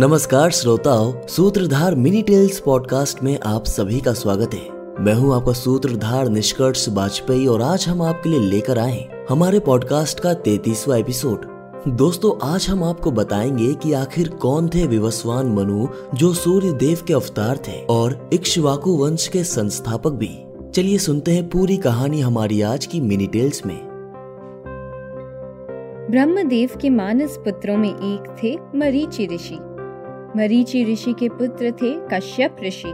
नमस्कार श्रोताओं, सूत्रधार मिनी टेल्स पॉडकास्ट में आप सभी का स्वागत है। मैं हूँ आपका सूत्रधार निष्कर्ष वाजपेयी और आज हम आपके लिए लेकर आए हमारे पॉडकास्ट का तैतीसवा एपिसोड दोस्तों, आज हम आपको बताएँगे कि आखिर कौन थे विवस्वान मनु जो सूर्य देव के अवतार थे और इक्ष्वाकु वंश के संस्थापक भी। चलिए सुनते हैं पूरी कहानी हमारी आज की मिनी टेल्स में। ब्रह्मदेव के मानस पुत्रों में एक थे मरीचि ऋषि। मरीचि ऋषि के पुत्र थे कश्यप ऋषि।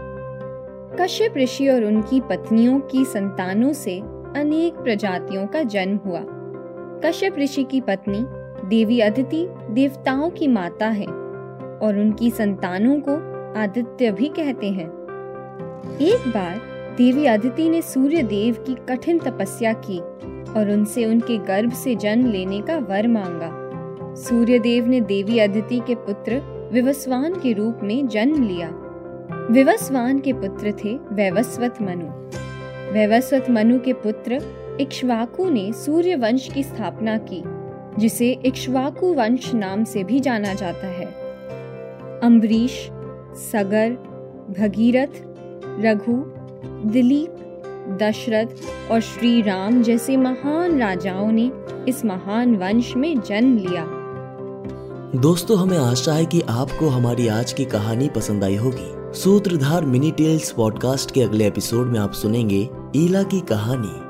कश्यप ऋषि और उनकी पत्नियों की संतानों से अनेक प्रजातियों का जन्म हुआ। कश्यप ऋषि की पत्नी, देवी अदिति, देवताओं की माता है और उनकी संतानों को आदित्य भी कहते हैं। एक बार देवी अदिति ने सूर्य देव की कठिन तपस्या की और उनसे उनके गर्भ से जन्म लेने का वर मांगा। सूर्य देव ने देवी अदिति के पुत्र विवस्वान के रूप में जन्म लिया। विवस्वान के पुत्र थे वैवस्वत मनु। वैवस्वत मनु के पुत्र इक्ष्वाकु ने सूर्य वंश की स्थापना की, जिसे इक्ष्वाकु वंश नाम से भी जाना जाता है। अम्बरीश, सगर, भगीरथ, रघु, दिलीप, दशरथ और श्री राम जैसे महान राजाओं ने इस महान वंश में जन्म लिया। दोस्तों, हमें आशा है कि आपको हमारी आज की कहानी पसंद आई होगी। सूत्रधार मिनी टेल्स पॉडकास्ट के अगले एपिसोड में आप सुनेंगे ईला की कहानी।